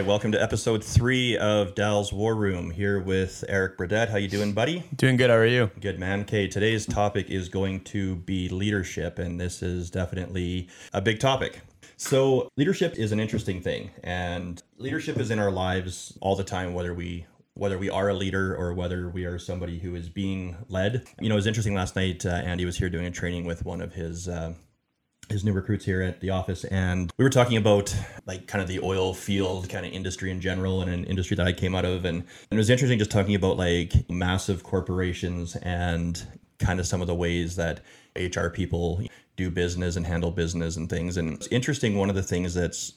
Hi, welcome to episode three of Dal's War Room. Here with Eric Burdett. How you doing, buddy? Doing good. How are you? Good, man. Okay, today's topic is going to be leadership, and this is definitely a big topic. So, leadership is an interesting thing, and leadership is in our lives all the time, whether we whether we are a leader or whether we are somebody who is being led. You know, it was interesting last night. Uh, Andy was here doing a training with one of his. Uh, his new recruits here at the office and we were talking about like kind of the oil field kind of industry in general and an industry that I came out of and, and it was interesting just talking about like massive corporations and kind of some of the ways that HR people do business and handle business and things and it's interesting one of the things that's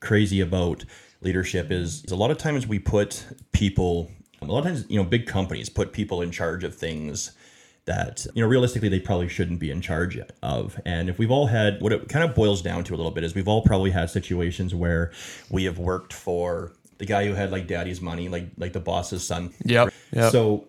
crazy about leadership is, is a lot of times we put people a lot of times you know big companies put people in charge of things that you know realistically they probably shouldn't be in charge of and if we've all had what it kind of boils down to a little bit is we've all probably had situations where we have worked for the guy who had like daddy's money like like the boss's son Yep. yep. so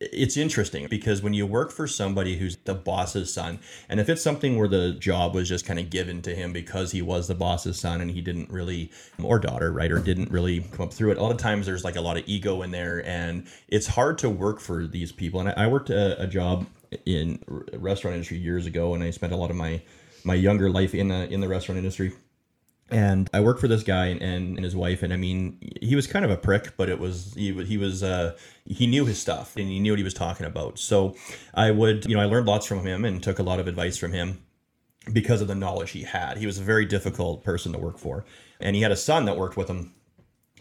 it's interesting because when you work for somebody who's the boss's son, and if it's something where the job was just kind of given to him because he was the boss's son and he didn't really, or daughter, right, or didn't really come up through it, a lot of times there's like a lot of ego in there, and it's hard to work for these people. And I, I worked a, a job in restaurant industry years ago, and I spent a lot of my my younger life in the in the restaurant industry and I worked for this guy and, and, his wife, and I mean, he was kind of a prick, but it was he, he was uh, he knew his stuff and he knew what he was talking about. So I would, you know, I learned lots from him and took a lot of advice from him because of the knowledge he had. He was a very difficult person to work for, and he had a son that worked with him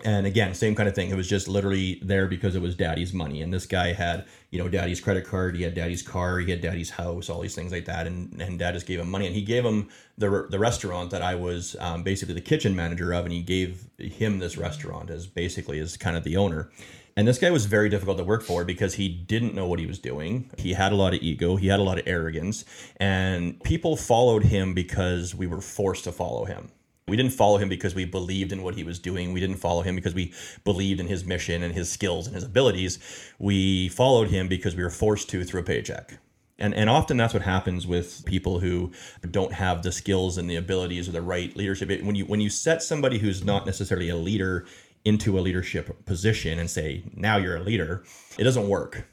and again, same kind of thing. It was just literally there because it was daddy's money. And this guy had, you know, daddy's credit card, he had daddy's car, he had daddy's house, all these things like that. And, and dad just gave him money. And he gave him the, the restaurant that I was um, basically the kitchen manager of. And he gave him this restaurant as basically as kind of the owner. And this guy was very difficult to work for because he didn't know what he was doing. He had a lot of ego, he had a lot of arrogance. And people followed him because we were forced to follow him we didn't follow him because we believed in what he was doing. We didn't follow him because we believed in his mission and his skills and his abilities. We followed him because we were forced to through a paycheck. And, and often that's what happens with people who don't have the skills and the abilities or the right leadership. When you when you set somebody who's not necessarily a leader into a leadership position and say, now you're a leader, it doesn't work.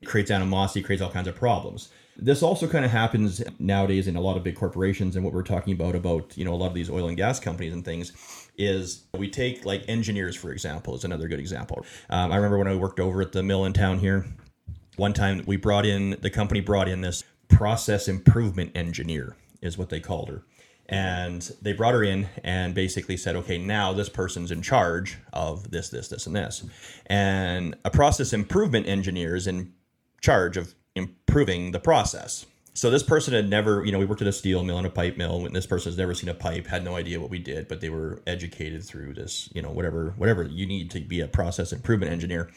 It creates animosity, creates all kinds of problems. This also kind of happens nowadays in a lot of big corporations, and what we're talking about about you know a lot of these oil and gas companies and things is we take like engineers for example is another good example. Um, I remember when I worked over at the mill in town here, one time we brought in the company brought in this process improvement engineer is what they called her and they brought her in and basically said okay now this person's in charge of this this this and this and a process improvement engineer is in charge of improving the process. So this person had never, you know, we worked at a steel mill and a pipe mill. And this person has never seen a pipe, had no idea what we did, but they were educated through this, you know, whatever, whatever you need to be a process improvement engineer.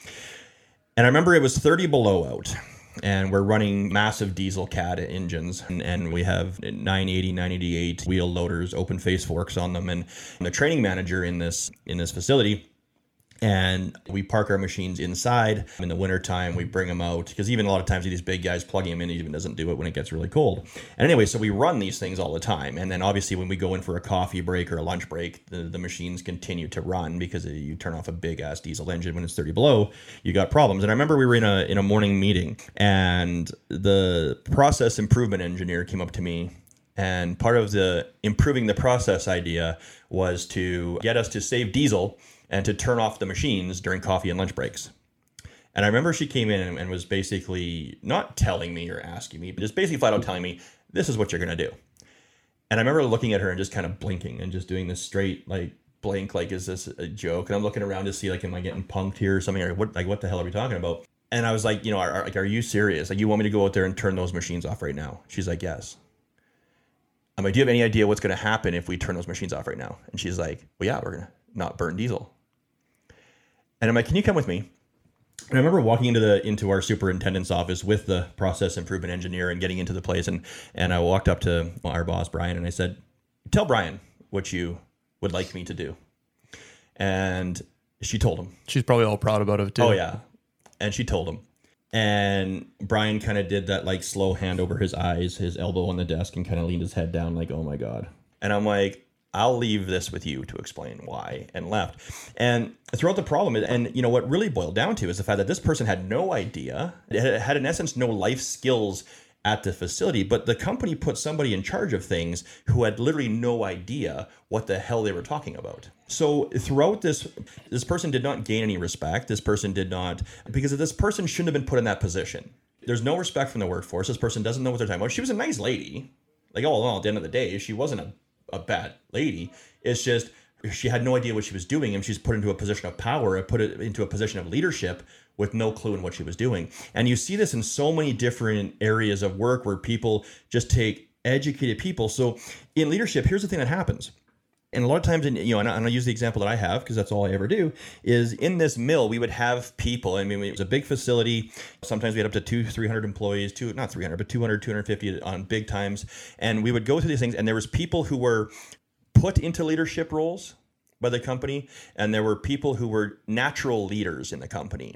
And I remember it was 30 below out and we're running massive diesel cat engines and, and, we have 980 988 wheel loaders open face forks on them and the training manager in this in this facility and we park our machines inside. In the wintertime we bring them out because even a lot of times these big guys plugging them in even doesn't do it when it gets really cold. And anyway so we run these things all the time. And then obviously when we go in for a coffee break or a lunch break the, the machines continue to run because you turn off a big ass diesel engine when it's 30 below you got problems. And i remember we were in a in a morning meeting and the process improvement engineer came up to me and part of the improving the process idea was to get us to save diesel and to turn off the machines during coffee and lunch breaks. And I remember she came in and, was basically not telling me or asking me, but just basically flat out telling me, this is what you're going to do. And I remember looking at her and just kind of blinking and just doing this straight, like, blink, like, is this a joke? And I'm looking around to see, like, am I getting punked here or something? Or what, like, what the hell are we talking about? And I was like, you know, are, like, are you serious? Like, you want me to go out there and turn those machines off right now? She's like, yes. I'm like, do you have any idea what's going to happen if we turn those machines off right now? And she's like, well, yeah, we're going to not burn diesel. And I'm like, can you come with me? And I remember walking into the into our superintendent's office with the process improvement engineer and getting into the place and and I walked up to our boss Brian and I said, "Tell Brian what you would like me to do." And she told him. She's probably all proud about it too. Oh yeah. And she told him. And Brian kind of did that like slow hand over his eyes, his elbow on the desk and kind of leaned his head down like, "Oh my god." And I'm like, I'll leave this with you to explain why, and left. And throughout the problem, and you know what really boiled down to is the fact that this person had no idea, had in essence no life skills at the facility, but the company put somebody in charge of things who had literally no idea what the hell they were talking about. So throughout this, this person did not gain any respect. This person did not, because this person shouldn't have been put in that position. There's no respect from the workforce. This person doesn't know what they're talking about. She was a nice lady. Like, oh, well, at the end of the day, she wasn't a, a bad lady. It's just she had no idea what she was doing and she's put into a position of power and put it into a position of leadership with no clue in what she was doing. And you see this in so many different areas of work where people just take educated people. So in leadership, here's the thing that happens. And a lot of times, in, you know, and I'll use the example that I have because that's all I ever do. Is in this mill, we would have people. I mean, it was a big facility. Sometimes we had up to two, three hundred employees. Two, not three hundred, but 200, 250 on big times. And we would go through these things, and there was people who were put into leadership roles by the company, and there were people who were natural leaders in the company.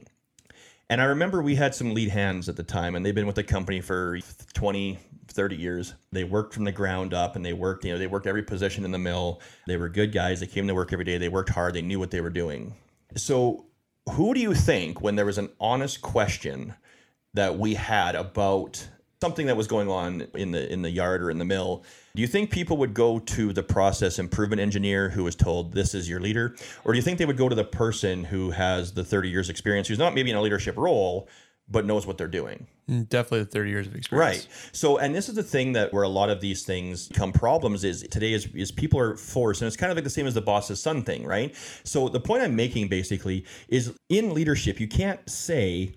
And I remember we had some lead hands at the time, and they've been with the company for 20, 30 years. They worked from the ground up and they worked, you know, they worked every position in the mill. They were good guys. They came to work every day. They worked hard. They knew what they were doing. So, who do you think, when there was an honest question that we had about something that was going on in the in the yard or in the mill do you think people would go to the process improvement engineer who was told this is your leader or do you think they would go to the person who has the 30 years experience who's not maybe in a leadership role but knows what they're doing? Mm, definitely the 30 years of experience. Right. So and this is the thing that where a lot of these things come problems is today is, is people are forced and it's kind of like the same as the boss's son thing right? So the point i'm making basically is in leadership you can't say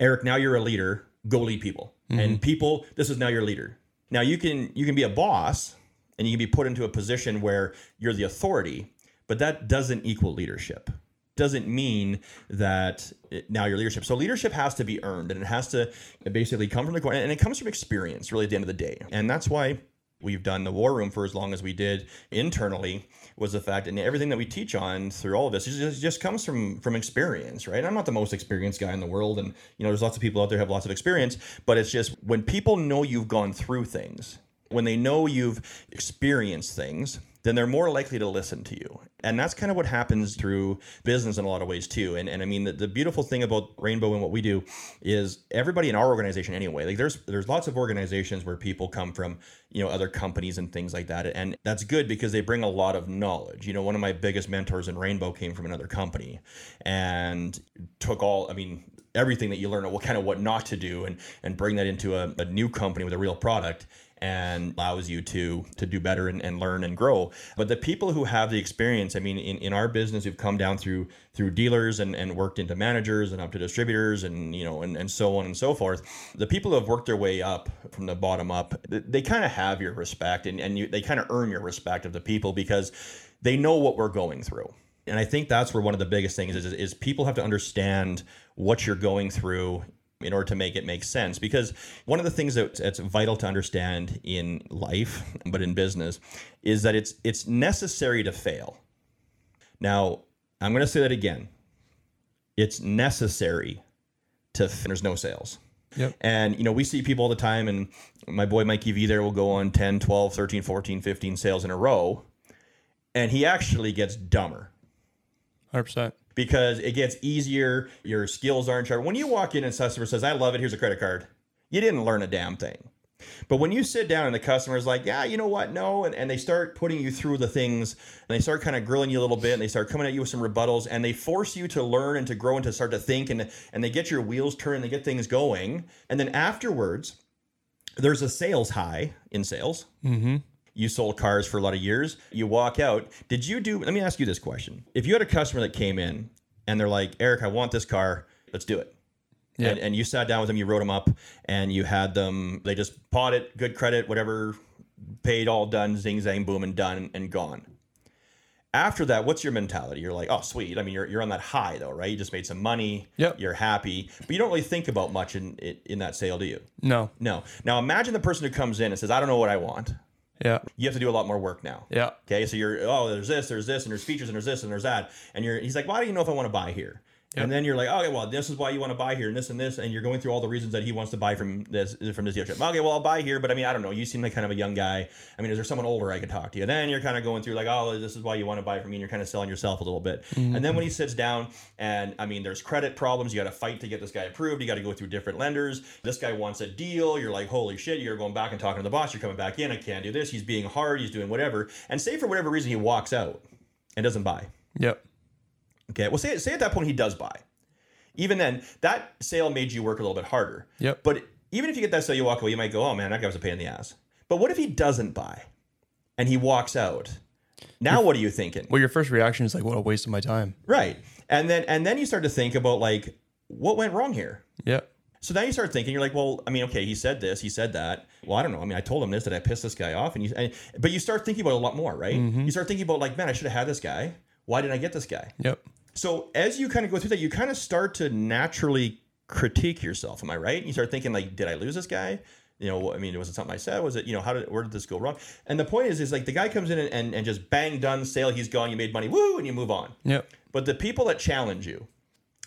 eric now you're a leader. Go lead people. Mm-hmm. and people this is now your leader now you can you can be a boss and you can be put into a position where you're the authority but that doesn't equal leadership. Doesn't mean that it, now your leadership. So leadership has to be earned and it has to basically come from the core and it comes from experience really at the end of the day. And that's why we've done the war room for as long as we did internally was the fact and everything that we teach on through all of this just, just comes from from experience right? I'm not the most experienced guy in the world and you know there's lots of people out there have lots of experience but it's just when people know you've gone through things when they know you've experienced things then they're more likely to listen to you. And that's kind of what happens through business in a lot of ways too. And, and I mean, the, the beautiful thing about Rainbow and what we do is everybody in our organization anyway, like there's, there's lots of organizations where people come from, you know, other companies and things like that. And that's good because they bring a lot of knowledge. You know, one of my biggest mentors in Rainbow came from another company and took all, I mean, everything that you learn what kind of what not to do and and bring that into a, a new company with a real product and allows you to to do better and, and learn and grow. But the people who have the experience i mean in, in our business we've come down through through dealers and, and worked into managers and up to distributors and you know and, and so on and so forth. The people who have worked their way up from the bottom up they, they kind of have your respect and, and you, they kind of earn your respect of the people because they know what we're going through. And i think that's where one of the biggest things is, is, is people have to understand what you're going through in order to make it make sense. Because one of the things that, that's vital to understand in life, but in business, is that it's it's necessary to fail. Now, I'm going to say that again. It's necessary to there's no sales. Yep. And you know, we see people all the time and my boy Mikey V there will go on 10, 12, 13, 14, 15 sales in a row and he actually gets dumber. 100% because it gets easier. Your skills aren't sharp. When you walk in and customer says, I love it, here's a credit card, you didn't learn a damn thing. But when you sit down and the customer's like, yeah, you know what? No. And, and they start putting you through the things and they start kind of grilling you a little bit and they start coming at you with some rebuttals and they force you to learn and to grow and to start to think and, and they get your wheels turning, they get things going. And then afterwards, there's a sales high in sales. Mm-hmm you sold cars for a lot of years. You walk out. Did you do? Let me ask you this question: If you had a customer that came in and they're like, "Eric, I want this car. Let's do it." And, and you sat down with them, you wrote them up, and you had them. They just bought it, good credit, whatever, paid, all done, zing zang boom, and done and gone. After that, what's your mentality? You're like, oh, sweet. I mean, you're, you're on that high though, right? You just made some money. Yep. You're happy, but you don't really think about much in in that sale, do you? No. No. Now imagine the person who comes in and says, I don't know what I want. Yeah. You have to do a lot more work now. Yeah. Okay. So you're, oh, there's this, there's this, and there's features, and there's this, and there's that. And you're, he's like, why do you know if I want to buy here? And then you're like, okay, well, this is why you want to buy here, and this and this, and you're going through all the reasons that he wants to buy from this from this dealership. Okay, well, I'll buy here, but I mean, I don't know. You seem like kind of a young guy. I mean, is there someone older I could talk to? And then you're kind of going through like, oh, this is why you want to buy from me, and you're kind of selling yourself a little bit. And then mm-hmm. when he sits down, and I mean, there's credit problems. You got to fight to get this guy approved. You got to go through different lenders. This guy wants a deal. You're like, holy shit! You're going back and talking to the boss. You're coming back in. I can't do this. He's being hard. He's doing whatever. And say for whatever reason he walks out and doesn't buy. Yep. Okay. Well, say say at that point he does buy. Even then, that sale made you work a little bit harder. Yep. But even if you get that sale, you walk away, you might go, "Oh man, that guy was a pain in the ass." But what if he doesn't buy, and he walks out? Now, what are you thinking? Well, your first reaction is like, what a waste of my time. Right. And then and then you start to think about like what went wrong here. Yep. So now you start thinking, you're like, well, I mean, okay, he said this, he said that. Well, I don't know. I mean, I told him this, did I piss this guy off? And you, and, but you start thinking about a lot more, right? Mm-hmm. You start thinking about like, man, I should have had this guy. Why didn't I get this guy? Yep. So as you kind of go through that, you kind of start to naturally critique yourself. Am I right? You start thinking like, did I lose this guy? You know, I mean, was it something I said? Was it, you know, how did where did this go wrong? And the point is, is like the guy comes in and, and, and just bang done sale, he's gone, you made money, woo, and you move on. Yep. But the people that challenge you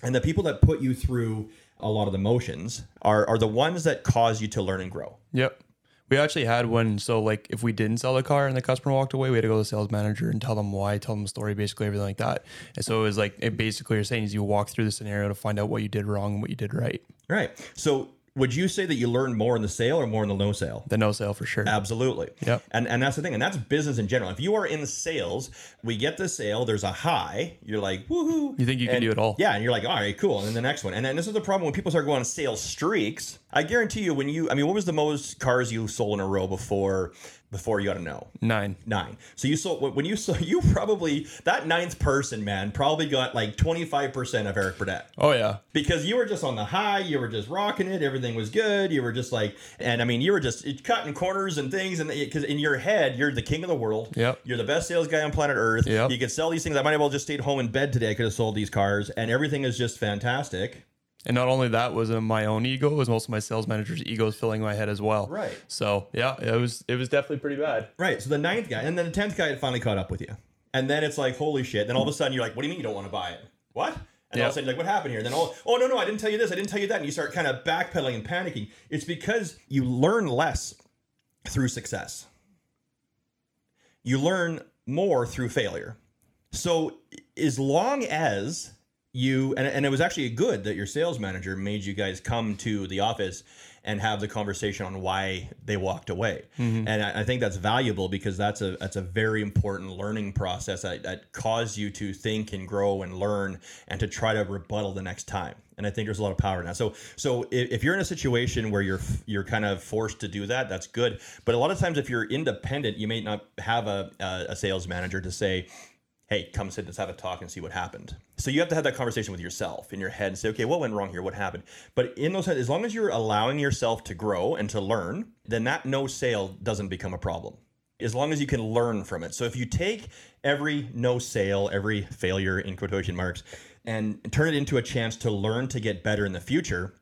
and the people that put you through a lot of the motions are are the ones that cause you to learn and grow. Yep. We actually had one. So, like, if we didn't sell the car and the customer walked away, we had to go to the sales manager and tell them why, tell them the story, basically everything like that. And so it was like, it basically you're saying is you walk through the scenario to find out what you did wrong and what you did right. Right. So would you say that you learn more in the sale or more in the no sale? The no sale for sure. Absolutely. Yep. And and that's the thing, and that's business in general. If you are in sales, we get the sale, there's a high, you're like, woohoo. You think you can do it all. Yeah, and you're like, all right, cool. And then the next one. And then this is the problem when people start going on sales streaks. I guarantee you, when you, I mean, what was the most cars you sold in a row before before you got to know? Nine. Nine. So you sold when you sold you probably that ninth person man probably got like twenty five percent of Eric Burdett Oh, yeah. because you were just on the high, you were just rocking it, everything was good. You were just like, and I mean, you were just cutting corners and things, and because in your head, you're the king of the world. Yep. You're the best sales guy on planet Earth. Yep. You could sell these things. I might have well just stayed home in bed today. I could have sold these cars, and everything is just fantastic. And not only that was my own ego, it was also my sales manager's egos filling my head as well. Right. So yeah, it was it was definitely pretty bad. Right. So the ninth guy, and then the tenth guy had finally caught up with you, and then it's like, holy shit. Then all of a sudden, you're like, what do you mean you don't want to buy it? What? And all Yeah. of a sudden, you're like, what happened here? And Then, oh, oh, no, no, I didn't tell you this. I didn't tell you that. And you start kind of backpedaling and panicking. It's because you learn less through success. You learn more through failure. So as long as you and, and it was actually good that your sales manager made you guys come to the office and have the conversation on why they walked away mm-hmm. and I, I think that's valuable because that's a that's a very important learning process that, that caused you to think and grow and learn and to try to rebuttal the next time and I think there's a lot of power in that. So, so if, if you're in a situation where you're you're kind of forced to do that, that's good. But a lot of times, if you're independent, you may not have a a, a sales manager to say, "Hey, come sit, let's have a talk and see what happened." So you have to have that conversation with yourself in your head and say, "Okay, what went wrong here? What happened?" But in those, as long as you're allowing yourself to grow and to learn, then that no sale doesn't become a problem as long as you can learn from it. So if you take every no sale, every failure in quotation marks, and turn it into a chance to learn to get better in the future,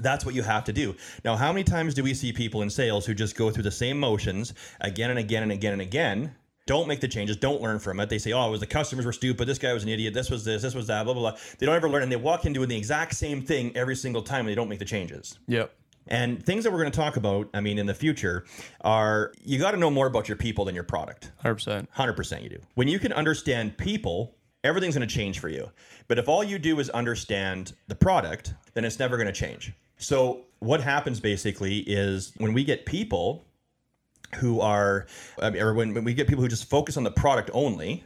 that's what you have to do. Now, how many times do we see people in sales who just go through the same motions again and again and again and again? Don't make the changes. Don't learn from it. They say, "Oh, it was the customers were stupid. This guy was an idiot. This was this. This was that." Blah blah blah. They don't ever learn, and they walk in doing the exact same thing every single time, and they don't make the changes. Yep. And things that we're going to talk about, I mean, in the future, are you got to know more about your people than your product. Hundred percent. 100% you do. When you can understand people, everything's going to change for you. But if all you do is understand the product, then it's never going to change. So, what happens basically is when we get people who are, I mean, or when, when we get people who just focus on the product only,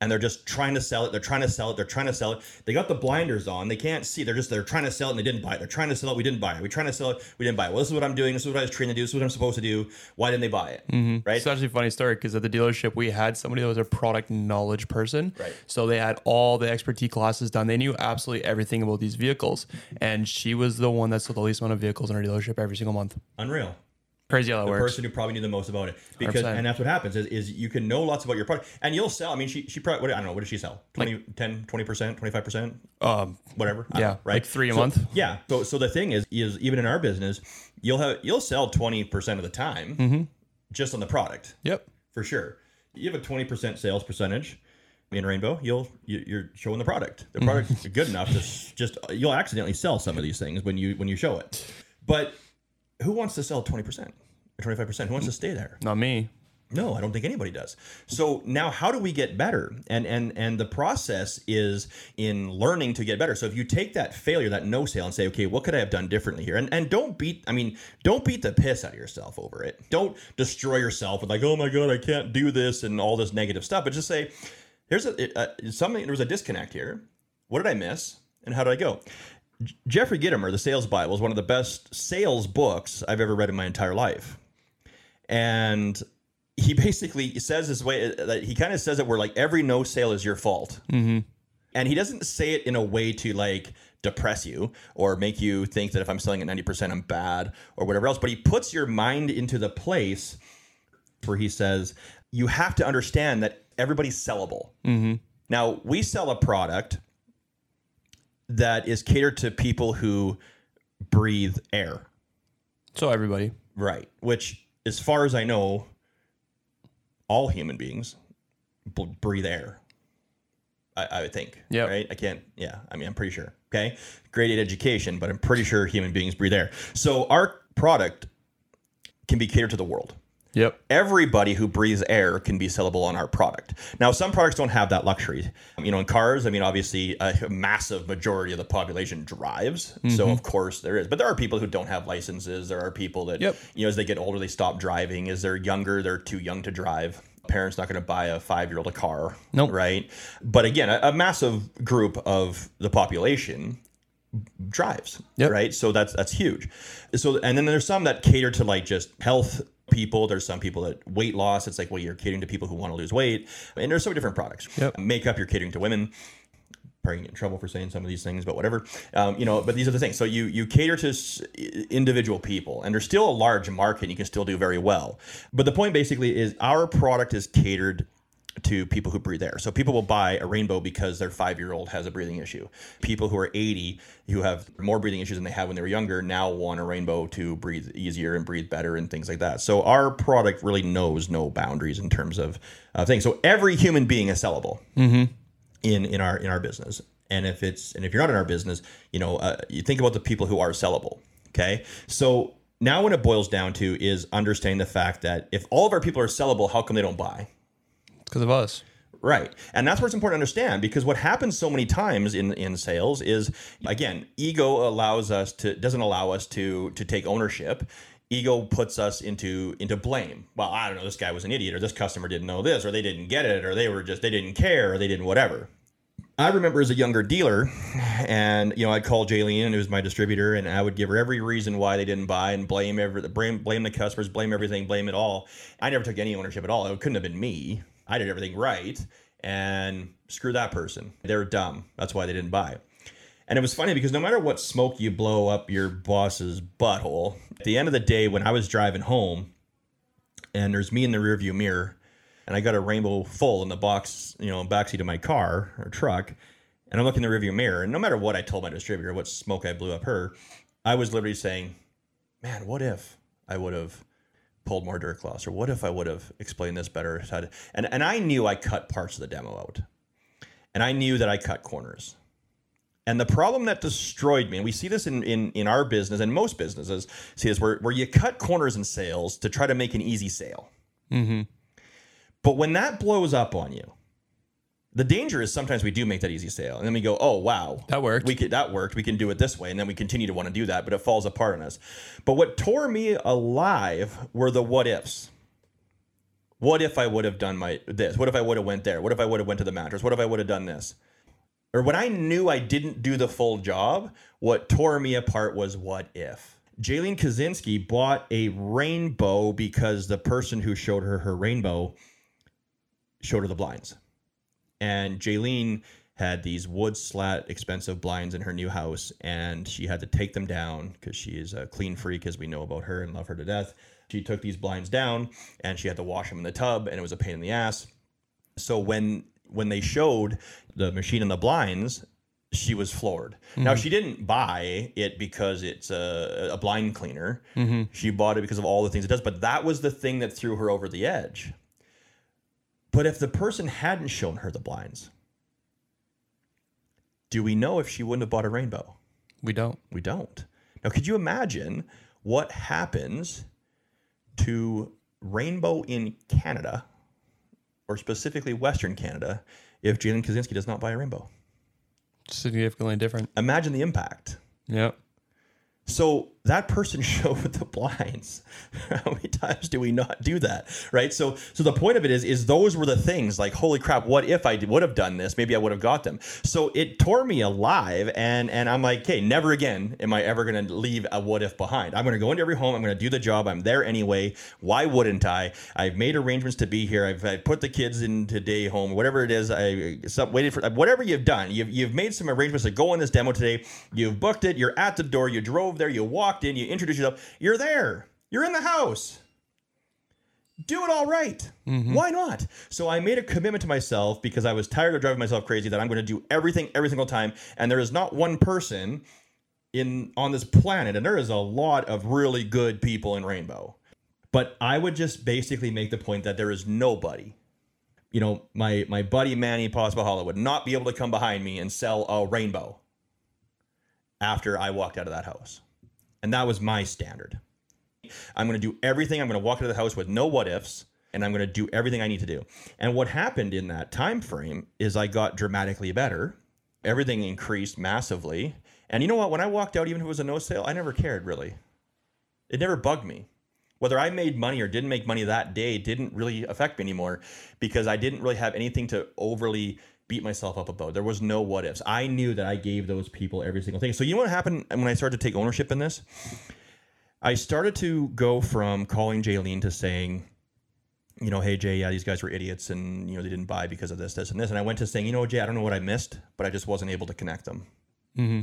and they're just trying to sell it. They're trying to sell it. They're trying to sell it. They got the blinders on. They can't see. They're just they're trying to sell it and they didn't buy it. They're trying to sell it. We didn't buy it. We're trying to sell it. We didn't buy it. Well, this is what I'm doing. This is what I was trained to do. This is what I'm supposed to do. Why didn't they buy it? Mm-hmm. Right. It's actually a funny story because at the dealership we had somebody that was a product knowledge person. Right. So they had all the expertise classes done. They knew absolutely everything about these vehicles, and she was the one that sold the least amount of vehicles in our dealership every single month. Unreal. Crazy how that the works. person who probably knew the most about it because 100%. and that's what happens is, is you can know lots about your product and you'll sell i mean she she probably what, i don't know what did she sell 20 10 20% 25% Um, whatever Yeah, right like three a So- month. yeah so so the thing is is even in our business you'll have you'll sell 20% of the time just on the product yep. for sure you have a 20% sales percentage in Rainbow, you'll you, you're showing the product. The product is good enough to just you'll accidentally sell some of these things when you when you show it. But who wants to sell twenty percent or twenty five percent? Who wants to stay there? Not me. No, I don't think anybody does. So now how do we get better? And and and the process is in learning to get better. So if you take that failure, that no sale and say, okay, what could I have done differently here? And and don't beat I mean, don't beat the piss out of yourself over it. Don't destroy yourself with like, oh my god, I can't do this and all this negative stuff. But just say, here's a, a uh, something there was a disconnect here. What did I miss? And how did I go? Jeffrey Gitomer, The Sales Bible, is one of the best sales books I've ever read in my entire life. And he basically says this way that he kind of says it where like every no sale is your fault. Mm-hmm. And he doesn't say it in a way to like depress you or make you think that if I'm selling at 90%, I'm bad or whatever else. But he puts your mind into the place where he says, you have to understand that everybody's sellable. Mm-hmm. Now, we sell a product that is catered to people who breathe air. So everybody. Right. Which, as far as I know, all human beings b- breathe air. I, I would think. Yeah. Right. I can't. Yeah. I mean, I'm pretty sure. Okay. Grade eight education, but I'm pretty sure human beings breathe air. So our product can be catered to the world. Yep. Everybody who breathes air can be sellable on our product. Now, some products don't have that luxury. Um, you know, in cars, I mean, obviously, a massive majority of the population drives, so mm-hmm. of course there is. But there are people who don't have licenses. There are people that, Yep. you know, as they get older, they stop driving. As they're younger, they're too young to drive. Parents not going to buy a five-year-old a car, Nope. right? But again, a, a massive group of the population drives Yep. right so that's that's huge so and then there's some that cater to like just health people there's some people that weight loss it's like well you're catering to people who want to lose weight and there's so many different products. Yep. makeup you're catering to women. Probably get in trouble for saying some of these things but whatever. Um, you know but these are the things. So you you cater to s- individual people and there's still a large market and you can still do very well. But the point basically is our product is catered to people who breathe air. So people will buy a rainbow because their five year old has a breathing issue. People who are 80 who have more breathing issues than they had when they were younger now want a rainbow to breathe easier and breathe better and things like that. So our product really knows no boundaries in terms of uh, things. So every human being is sellable in in our in our business. And if it's and if you're not in our business, you know, uh, you think about the people who are sellable. Okay, so now what it boils down to is understanding the fact that if all of our people are sellable, how come they don't buy? Because of us. Right. And that's where it's important to understand because what happens so many times in, in sales is again, ego allows us to doesn't allow us to to take ownership. Ego puts us into into blame. Well, I don't know, this guy was an idiot, or this customer didn't know this, or they didn't get it, or they were just they didn't care, or they didn't whatever. I remember as a younger dealer, and you know, I'd call Jaylene, who was my distributor, and I would give her every reason why they didn't buy, and blame every blame blame the customers, blame everything, blame it all. I never took any ownership at all. It couldn't have been me. I did everything right, and screw that person. They're dumb. That's why they didn't buy. And it was funny because no matter what smoke you blow up your boss's butthole, at the end of the day, when I was driving home, and there's me in the rearview mirror, and I got a rainbow full in the box, you know, backseat of my car or truck, and I'm looking in the rearview mirror, and no matter what I told my distributor, what smoke I blew up her, I was literally saying, "Man, what if I would have pulled more dirt cloths, or what if I would have explained this better?" And and I knew I cut parts of the demo out, and I knew that I cut corners. And the problem that destroyed me, and we see this in, in, in our business and most businesses, see this where, where you cut corners in sales to try to make an easy sale. Mm-hmm. But when that blows up on you, the danger is sometimes we do make that easy sale, and then we go, "Oh wow, That worked. We could that worked. We can do it this way," and then we continue to want to do that, but it falls apart on us. But what tore me alive were the what ifs. What if I would have done my this? What if I would have went there? What if I would have went to the mattress? What if I would have done this? Or when I knew I didn't do the full job, what tore me apart was what if. Jaylene Kaczynski bought a rainbow because the person who showed her her rainbow showed her the blinds. And Jaylene had these wood slat expensive blinds in her new house, and she had to take them down because she is a clean freak, as we know about her and love her to death. She took these blinds down and she had to wash them in the tub, and it was a pain in the ass. So when when they showed the machine and the blinds, she was floored. Now mm-hmm. she didn't buy it because it's a, a blind cleaner. Mm-hmm. She bought it because of all the things it does. But that was the thing that threw her over the edge. But if the person hadn't shown her the blinds, do we know if she wouldn't have bought a rainbow? We don't. We don't. Now, could you imagine what happens to rainbow in Canada, or specifically Western Canada, if Jaylene Kaczynski does not buy a rainbow? Significantly different. Imagine the impact. Yep. So that person showed the blinds. How many times do we not do that? Right. So so the point of it is is those were the things like holy crap, what if I would have done this? Maybe I would have got them. So it tore me alive and and I'm like, okay, never again am I ever gonna leave a what if behind. I'm gonna go into every home, I'm gonna do the job, I'm there anyway. Why wouldn't I? I've made arrangements to be here. I've I put the kids into day home, whatever it is. I some, waited for whatever you've done. You've you've made some arrangements to go on this demo today. You've booked it, you're at the door, you drove there, you walked in, you introduced yourself, you're there. You're in the house. Do it all right. Mm-hmm. Why not? So I made a commitment to myself because I was tired of driving myself crazy that I'm going to do everything every single time. And there is not one person in on this planet, and there is a lot of really good people in Rainbow. But I would just basically make the point that there is nobody. You know, my my buddy Manny Posbahala would not be able to come behind me and sell a rainbow after I walked out of that house. And that was my standard. I'm going to do everything. I'm going to walk into the house with no what ifs, and I'm going to do everything I need to do. And what happened in that time frame is I got dramatically better. Everything increased massively. And you know what? When I walked out, even if it was a no sale, I never cared really. It never bugged me. Whether I made money or didn't make money that day didn't really affect me anymore because I didn't really have anything to overly beat myself up about. There was no what ifs. I knew that I gave those people every single thing. So you know what happened when I started to take ownership in this? I started to go from calling Jaylene to saying, you know, hey Jay, yeah, these guys were idiots and you know they didn't buy because of this, this, and this. And I went to saying, you know, Jay, I don't know what I missed, but I just wasn't able to connect them. Mm-hmm.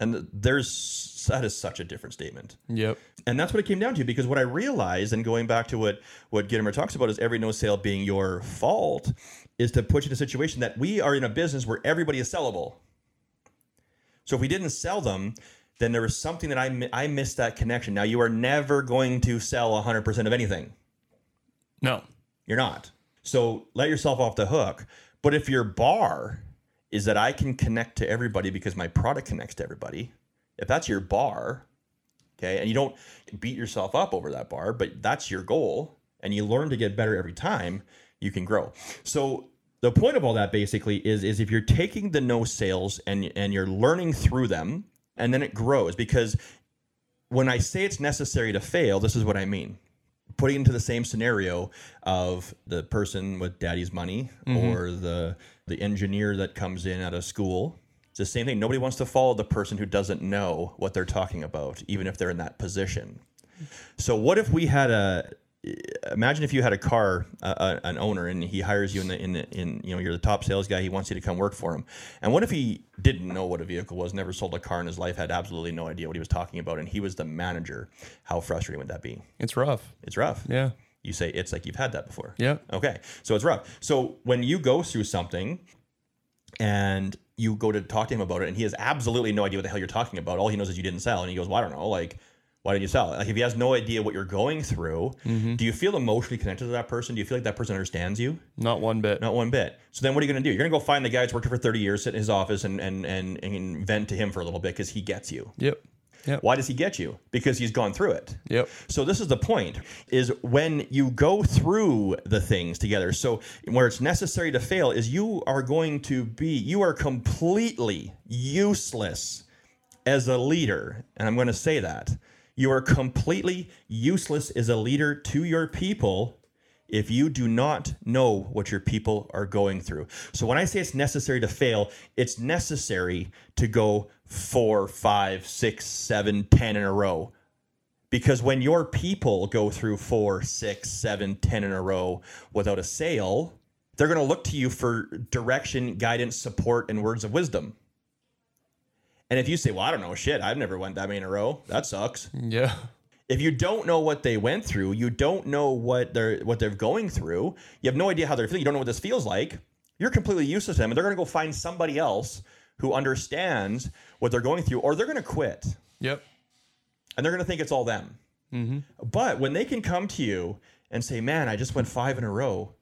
And there's that is such a different statement. Yep. And that's what it came down to because what I realized, and going back to what what Gitomer talks about, is every no sale being your fault, is to put you in a situation that we are in a business where everybody is sellable. So if we didn't sell them, then there was something that I I missed that connection. Now you are never going to sell 100% of anything. No. You're not. So let yourself off the hook. But if your bar is that I can connect to everybody because my product connects to everybody, if that's your bar, okay, and you don't beat yourself up over that bar, but that's your goal, and you learn to get better every time, you can grow. So the point of all that basically is is if you're taking the no sales and and you're learning through them, and then it grows because when I say it's necessary to fail, this is what I mean putting into the same scenario of the person with daddy's money mm-hmm. or the the engineer that comes in out of school. It's the same thing. Nobody wants to follow the person who doesn't know what they're talking about even if they're in that position. So what if we had a imagine if you had a car uh, an owner and he hires you in the in the, in you know you're the top sales guy he wants you to come work for him and what if he didn't know what a vehicle was never sold a car in his life had absolutely no idea what he was talking about and he was the manager how frustrating would that be It's rough. it's rough. Yeah. You say it's like you've had that before. Yeah. Okay. So it's rough. So when you go through something and you go to talk to him about it and he has absolutely no idea what the hell you're talking about, all he knows is you didn't sell. And he goes, Well, I don't know. Like, why didn't you sell? it? Like, if he has no idea what you're going through, mm-hmm. do you feel emotionally connected to that person? Do you feel like that person understands you? Not one bit. Not one bit. So then what are you going to do? You're going to go find the guy that's worked for 30 years, sit in his office and, and, and, and vent to him for a little bit because he gets you. Yep. Yep. Why does he get you? Because he's gone through it. Yep. So this is the point is when you go through the things together. So where it's necessary to fail is you are going to be you are completely useless as a leader. And I'm going to say that. You are completely useless as a leader to your people if you do not know what your people are going through. So when I say it's necessary to fail, it's necessary to go four, five, six, seven, ten in a row. Because when your people go through four, six, seven, ten in a row without a sale, they're going to look to you for direction, guidance, support, and words of wisdom. And if you say, "Well, I don't know shit. I've never went that many in a row. That sucks." Yeah. if you don't know what they went through, you don't know what they're what they're going through. You have no idea how they're feeling. You don't know what this feels like. You're completely useless to them, and they're going to go find somebody else who understands what they're going through, or they're going to quit, Yep. and they're going to think it's all them. Mm-hmm. But when they can come to you and say, "Man, I just went five in a row,"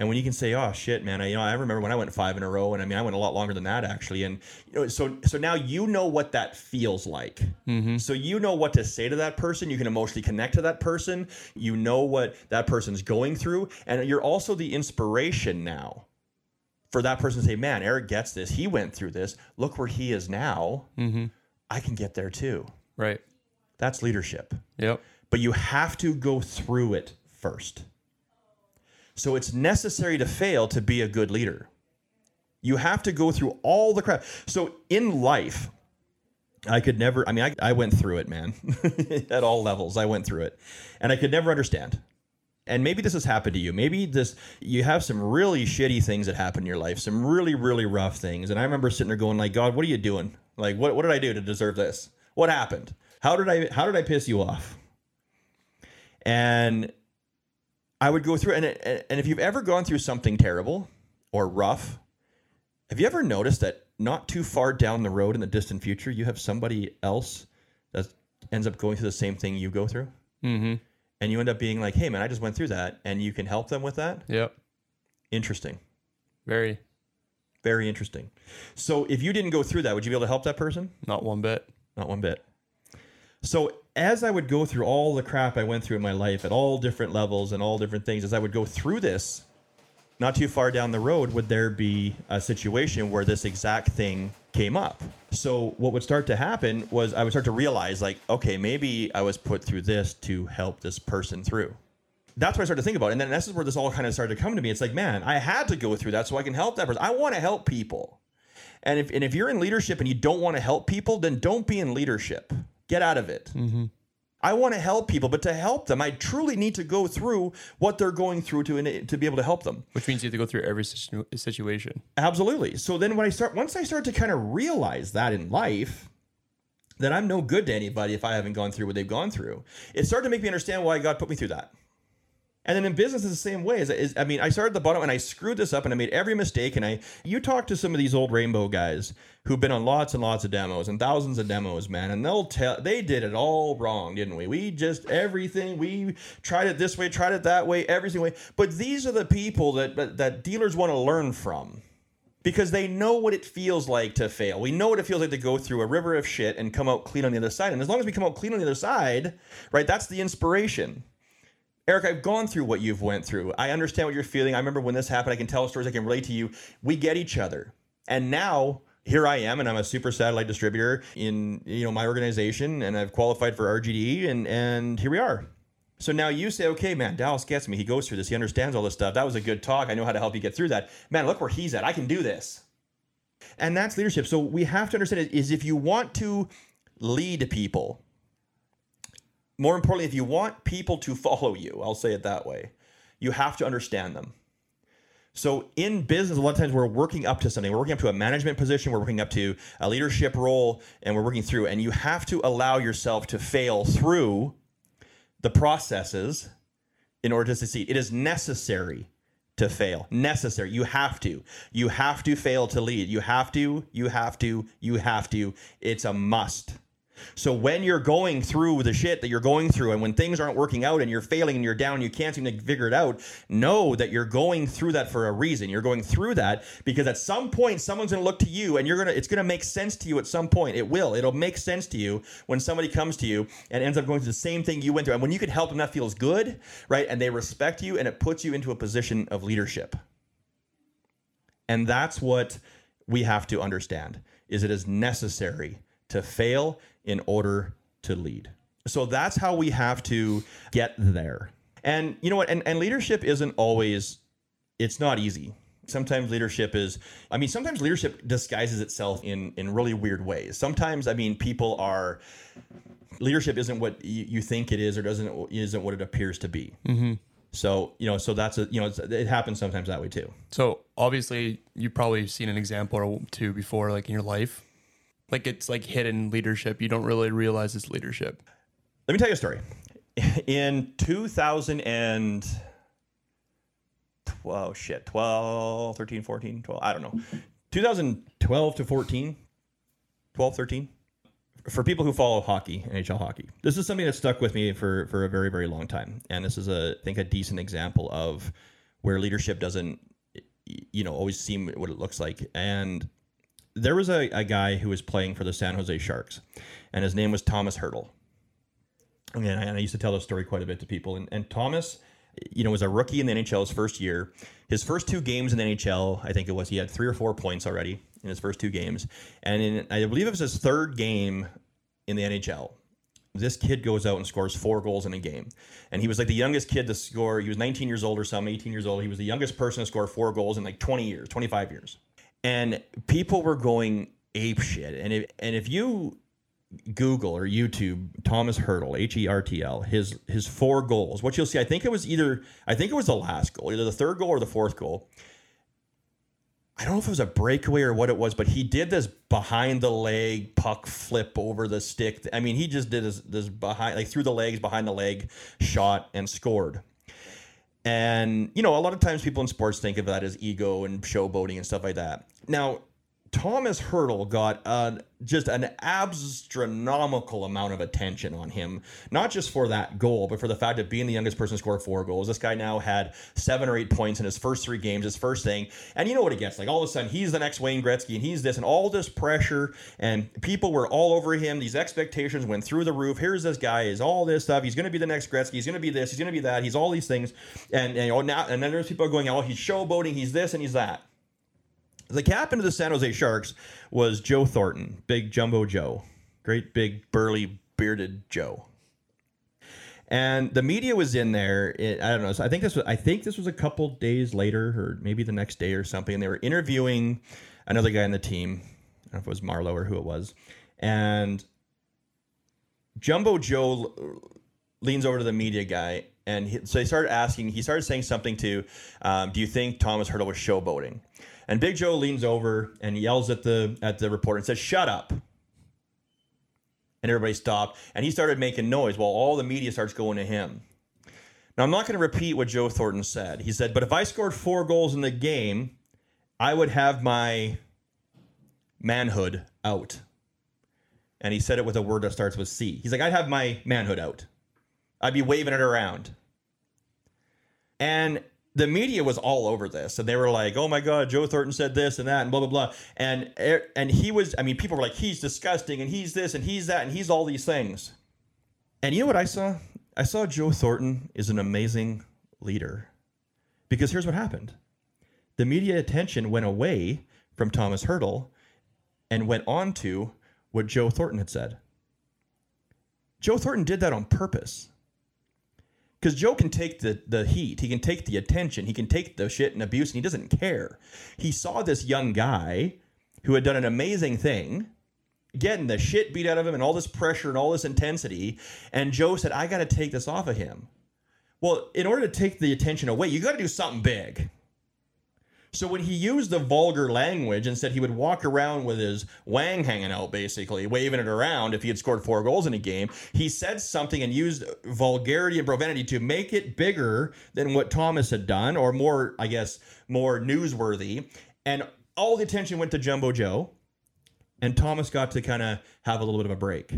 And when you can say, "Oh shit, man," I you know I remember when I went five in a row, and I mean I went a lot longer than that actually. And you know, so so now you know what that feels like. Mm-hmm. So you know what to say to that person. You can emotionally connect to that person. You know what that person's going through, and you're also the inspiration now for that person to say, "Man, Eric gets this. He went through this. Look where he is now. Mm-hmm. I can get there too." Right. That's leadership Yep. but you have to go through it first. So it's necessary to fail to be a good leader. You have to go through all the crap. So in life, I could never, I mean, I, I went through it, man, at all levels. I went through it and I could never understand. And maybe this has happened to you. Maybe this, you have some really shitty things that happen in your life, some really, really rough things. And I remember sitting there going like, God, what are you doing? Like, what, what did I do to deserve this? What happened? How did I, how did I piss you off? and I would go through and and if you've ever gone through something terrible or rough, have you ever noticed that not too far down the road in the distant future, you have somebody else that ends up going through the same thing you go through, Mm-hmm. and you end up being like, "Hey, man, I just went through that," and you can help them with that. Yep. Interesting, Very. very interesting. So, if you didn't go through that, would you be able to help that person? Not one bit. Not one bit. So as I would go through all the crap I went through in my life at all different levels and all different things, as I would go through this, not too far down the road would there be a situation where this exact thing came up. So what would start to happen was I would start to realize like, okay, maybe I was put through this to help this person through. That's what I started to think about. And then this is where this all kind of started to come to me. It's like, man, I had to go through that so I can help that person. I want to help people. And if and if you're in leadership and you don't want to help people, then don't be in leadership. Get out of it. Mm-hmm. I want to help people, but to help them, I truly need to go through what they're going through to to be able to help them. Which means you have to go through every situ- situation. Absolutely. So then when I start once I start to kind of realize that in life that I'm no good to anybody if I haven't gone through what they've gone through, it started to make me understand why God put me through that. And then in business, it's the same way. Is, is I mean, I started at the bottom and I screwed this up and I made every mistake. And I, you talk to some of these old rainbow guys who've been on lots and lots of demos and thousands of demos, man, and they'll tell they did it all wrong, didn't we? We just everything we tried it this way, tried it that way, every single way. But these are the people that that, that dealers want to learn from because they know what it feels like to fail. We know what it feels like to go through a river of shit and come out clean on the other side. And as long as we come out clean on the other side, right, that's the inspiration. Eric, I've gone through what you've went through. I understand what you're feeling. I remember when this happened. I can tell stories. I can relate to you. We get each other. And now here I am, and I'm a super satellite distributor in you know my organization, and I've qualified for RGDE, and and here we are. So now you say, okay, man, Dallas gets me. He goes through this. He understands all this stuff. That was a good talk. I know how to help you get through that. Man, look where he's at. I can do this. And that's leadership. So we have to understand is if you want to lead people, more importantly, if you want people to follow you, I'll say it that way, you have to understand them. So in business, a lot of times we're working up to something. We're working up to a management position. We're working up to a leadership role, and we're working through. And you have to allow yourself to fail through the processes in order to succeed. It is necessary to fail. Necessary. You have to. You have to fail to lead. You have to. You have to. You have to. It's a must. So when you're going through the shit that you're going through and when things aren't working out and you're failing and you're down, you can't seem to figure it out, know that you're going through that for a reason. You're going through that because at some point someone's going to look to you and you're going to it's going to make sense to you at some point. It will. It'll make sense to you when somebody comes to you and ends up going through the same thing you went through. And when you can help them that feels good, right? And they respect you and it puts you into a position of leadership. And that's what we have to understand is it is necessary to fail in order to lead. So that's how we have to get there. And you know what? And, and leadership isn't always, it's not easy. Sometimes leadership is, I mean, sometimes leadership disguises itself in, in really weird ways. Sometimes, I mean, people are, leadership isn't what you, you think it is or doesn't, isn't what it appears to be. Mm-hmm. So, you know, so that's a, you know, it's, it happens sometimes that way too. So obviously, you've probably seen an example or two before, like in your life. Like it's like hidden leadership. You don't really realize it's leadership. Let me tell you a story. In 2000 and oh shit, 12, 13, 14, 12, I don't know. 2012 to 14, 12, 13. For people who follow hockey, NHL hockey, this is something that stuck with me for, for a very, very long time. And this is a, I think, a decent example of where leadership doesn't, you know, always seem what it looks like. And there was a, a guy who was playing for the San Jose Sharks, and his name was Thomas Hertl. And I, I used to tell this story quite a bit to people. And, and Thomas, you know, was a rookie in the NHL his first year. His first two games in the NHL, I think it was, he had three or four points already in his first two games. And in, I believe it was his third game in the NHL. This kid goes out and scores four goals in a game. And he was like the youngest kid to score. He was 19 years old or something, 18 years old. He was the youngest person to score four goals in like 20 years, 25 years. And people were going ape shit. And if, and if you Google or YouTube Thomas Hertl, H E R T L, his his four goals. What you'll see, I think it was either I think it was the last goal, either the third goal or the fourth goal. I don't know if it was a breakaway or what it was, but he did this behind the leg puck flip over the stick. I mean, he just did this, this behind like through the legs, behind the leg shot and scored. And you know, a lot of times people in sports think of that as ego and showboating and stuff like that. Now, Thomas Hertl got uh, just an astronomical amount of attention on him, not just for that goal, but for the fact of being the youngest person to score four goals. This guy now had seven or eight points in his first three games, his first thing. And you know what it gets like all of a sudden he's the next Wayne Gretzky and he's this and all this pressure and people were all over him. These expectations went through the roof. Here's this guy, is all this stuff. He's going to be the next Gretzky. He's going to be this. He's going to be that. He's all these things. And, and, you know, now, and then there's people going, oh, he's showboating. He's this and he's that. The captain of the San Jose Sharks was Joe Thornton, big jumbo Joe, great big burly bearded Joe. And the media was in there. It, I don't know. So I think this was. I think this was a couple days later, or maybe the next day or something. And they were interviewing another guy on the team. I don't know if it was Marleau or who it was. And Jumbo Joe leans over to the media guy, and he, so he started asking. He started saying something to, um, "Do you think Thomas Hertl was showboating?" And Big Joe leans over and yells at the at the reporter and says, "Shut up." And everybody stopped, and he started making noise while all the media starts going to him. Now I'm not going to repeat what Joe Thornton said. He said, "But if I scored four goals in the game, I would have my manhood out." And he said it with a word that starts with C. He's like, "I'd have my manhood out. I'd be waving it around." And the media was all over this. And they were like oh my god joe thornton said this and that and blah blah blah. And and he was i mean people were like he's disgusting and he's this and he's that and he's all these things. And you know what i saw? I saw joe thornton is an amazing leader. Because here's what happened. The media attention went away from thomas Hertl and went on to what joe thornton had said. Joe thornton did that on purpose because Joe can take the the heat, he can take the attention, he can take the shit and abuse, and he doesn't care. He saw this young guy who had done an amazing thing, getting the shit beat out of him, and all this pressure and all this intensity, and Joe said, "I got to take this off of him." Well, in order to take the attention away, you got to do something big. So when he used the vulgar language and said he would walk around with his wang hanging out, basically waving it around if he had scored four goals in a game, he said something and used vulgarity and profanity to make it bigger than what Thomas had done, or more, I guess, more newsworthy. And all the attention went to Jumbo Joe, and Thomas got to kind of have a little bit of a break.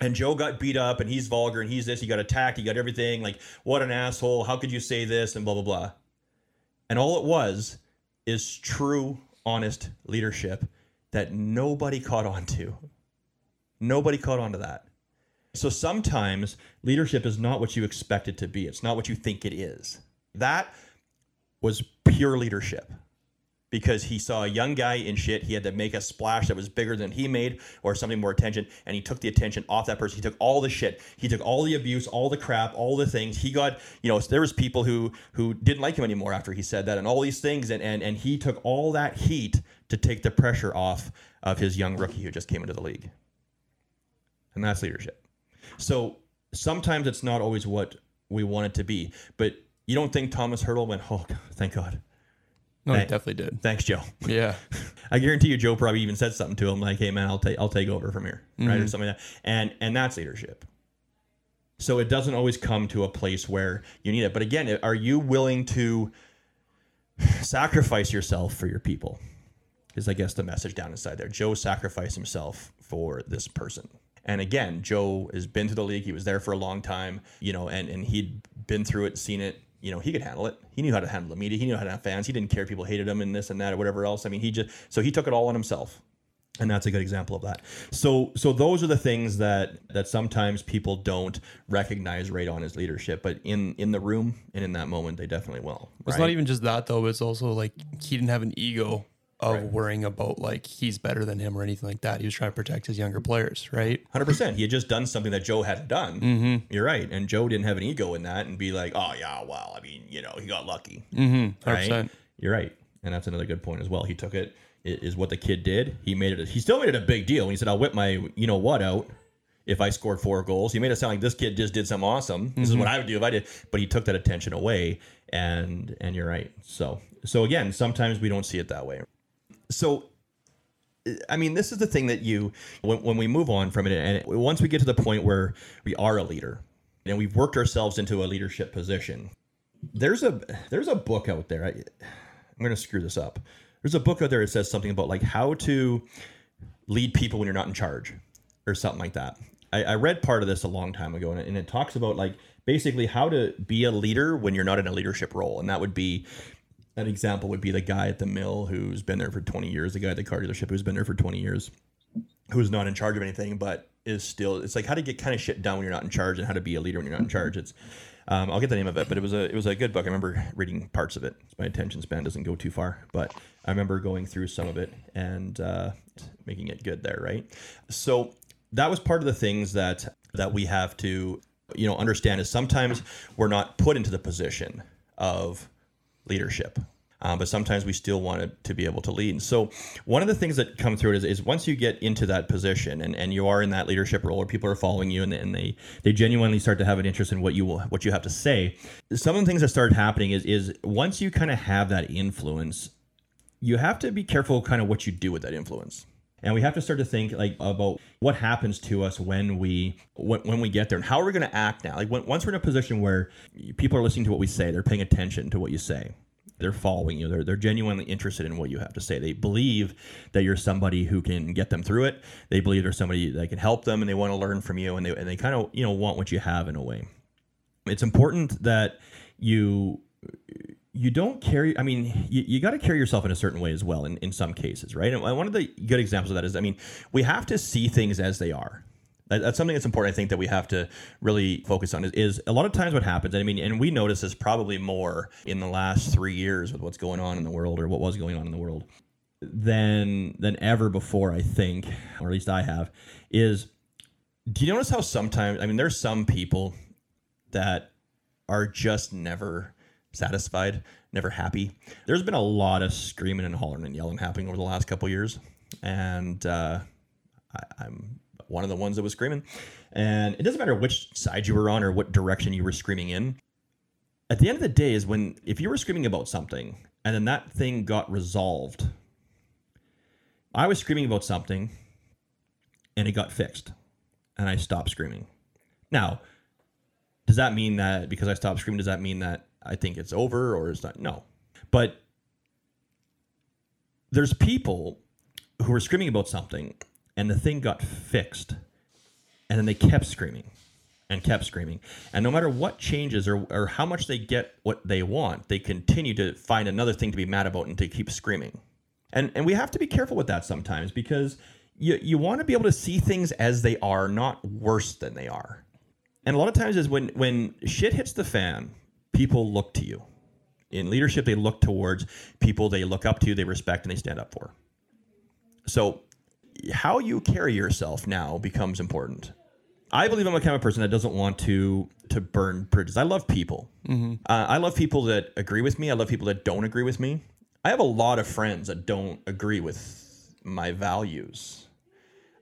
And Joe got beat up, and he's vulgar, and he's this. He got attacked. He got everything. Like, what an asshole! How could you say this? And blah blah blah. And all it was is true, honest leadership that nobody caught on to. Nobody caught on to that. So sometimes leadership is not what you expect it to be, it's not what you think it is. That was pure leadership because he saw a young guy in shit. He had to make a splash that was bigger than he made or something more attention. And he took the attention off that person. He took all the shit. He took all the abuse, all the crap, all the things. He got, you know, there was people who who didn't like him anymore after he said that and all these things. And and, and he took all that heat to take the pressure off of his young rookie who just came into the league. And that's leadership. So sometimes it's not always what we want it to be. But you don't think Thomas Hertl went, oh, thank God no, he definitely did. Thanks, Joe. Yeah. I guarantee you, Joe probably even said something to him like, "Hey, man, I'll take I'll take over from here," mm-hmm. right, or something like that. And and that's leadership. So it doesn't always come to a place where you need it. But again, are you willing to sacrifice yourself for your people? Is I guess the message down inside there. Joe sacrificed himself for this person. And again, Joe has been to the league. He was there for a long time, you know, and, and he'd been through it, seen it, you know, he could handle it. He knew how to handle the media. He knew how to have fans. He didn't care if people hated him and this and that or whatever else. I mean, he just so he took it all on himself. And that's a good example of that. So so those are the things that that sometimes people don't recognize right on his leadership, but in in the room and in that moment they definitely will. It's not even just that though. It's also like he didn't have an ego of worrying about like he's better than him or anything like that. He was trying to protect his younger players, right? Hundred percent. He had just done something that Joe hadn't done. Mm-hmm. You're right, and Joe didn't have an ego in that and be like, "Oh yeah, well, I mean, you know, he got lucky." Mm-hmm. Right? 100%. You're right, and that's another good point as well. He took it i- is what the kid did. He made it. A, he still made it a big deal when he said, "I'll whip my you know what out." If I scored four goals, he made it sound like this kid just did something awesome. This is what I would do if I did. But he took that attention away, and and you're right. So so again, sometimes we don't see it that way. So I mean, this is the thing that you, when, when we move on from it, and once we get to the point where we are a leader and we've worked ourselves into a leadership position, there's a there's a book out there. I, I'm going to screw this up. There's a book out there that says something about like how to lead people when you're not in charge, or something like that. I, I read part of this a long time ago, and it, and it talks about like basically how to be a leader when you're not in a leadership role, and that would be an example would be the guy at the mill who's been there for 20 years, the guy at the car dealership who's been there for 20 years, who's not in charge of anything, but is still. It's like how to get kind of shit done when you're not in charge, and how to be a leader when you're not in charge. It's um, I'll get the name of it, but it was a it was a good book. I remember reading parts of it. My attention span doesn't go too far, but I remember going through some of it and uh, making it good there. Right, so that was part of the things that that we have to you know understand is sometimes we're not put into the position of leadership. Um, but sometimes we still want to, be able to lead. And so one of the things that come through it is, is once you get into that position and, and you are in that leadership role or people are following you and, and they, they genuinely start to have an interest in what you will, what you have to say. Some of the things that started happening is, is once you kind of have that influence, you have to be careful kind of what you do with that influence. And we have to start to think like about what happens to us when we when, when we get there and how are we going to act now? Like when, once we're in a position where people are listening to what we say, they're paying attention to what you say. They're following you. They're, they're genuinely interested in what you have to say. They believe that you're somebody who can get them through it. They believe there's somebody that can help them and they want to learn from you and they, and they kind of, you know, want what you have in a way. It's important that you you don't carry i mean you, you got to carry yourself in a certain way as well in, in some cases right? And one of the good examples of that is i mean we have to see things as they are. That, that's something that's important i think that we have to really focus on is, is a lot of times what happens and i mean and we notice this probably more in the last three years with what's going on in the world or what was going on in the world than than ever before i think or at least i have is do you notice how sometimes i mean there's some people that are just never satisfied, never happy. There's been a lot of screaming and hollering and yelling happening over the last couple years, and uh, I, I'm one of the ones that was screaming. And it doesn't matter which side you were on or what direction you were screaming in. At the end of the day, is when if you were screaming about something and then that thing got resolved. I was screaming about something, and it got fixed, and I stopped screaming. Now, does that mean that because I stopped screaming, does that mean that I think it's over or is not. no? But there's people who are screaming about something and the thing got fixed and then they kept screaming and kept screaming. And no matter what changes or, or how much they get what they want, they continue to find another thing to be mad about and to keep screaming. And and we have to be careful with that sometimes because you, you want to be able to see things as they are, not worse than they are. And a lot of times is when when shit hits the fan, people look to you. In leadership, they look towards people they look up to, they respect, and they stand up for. So, how you carry yourself now becomes important. I believe I'm a kind of person that doesn't want to to burn bridges. I love people. Uh, I love people that agree with me. I love people that don't agree with me. I have a lot of friends that don't agree with my values.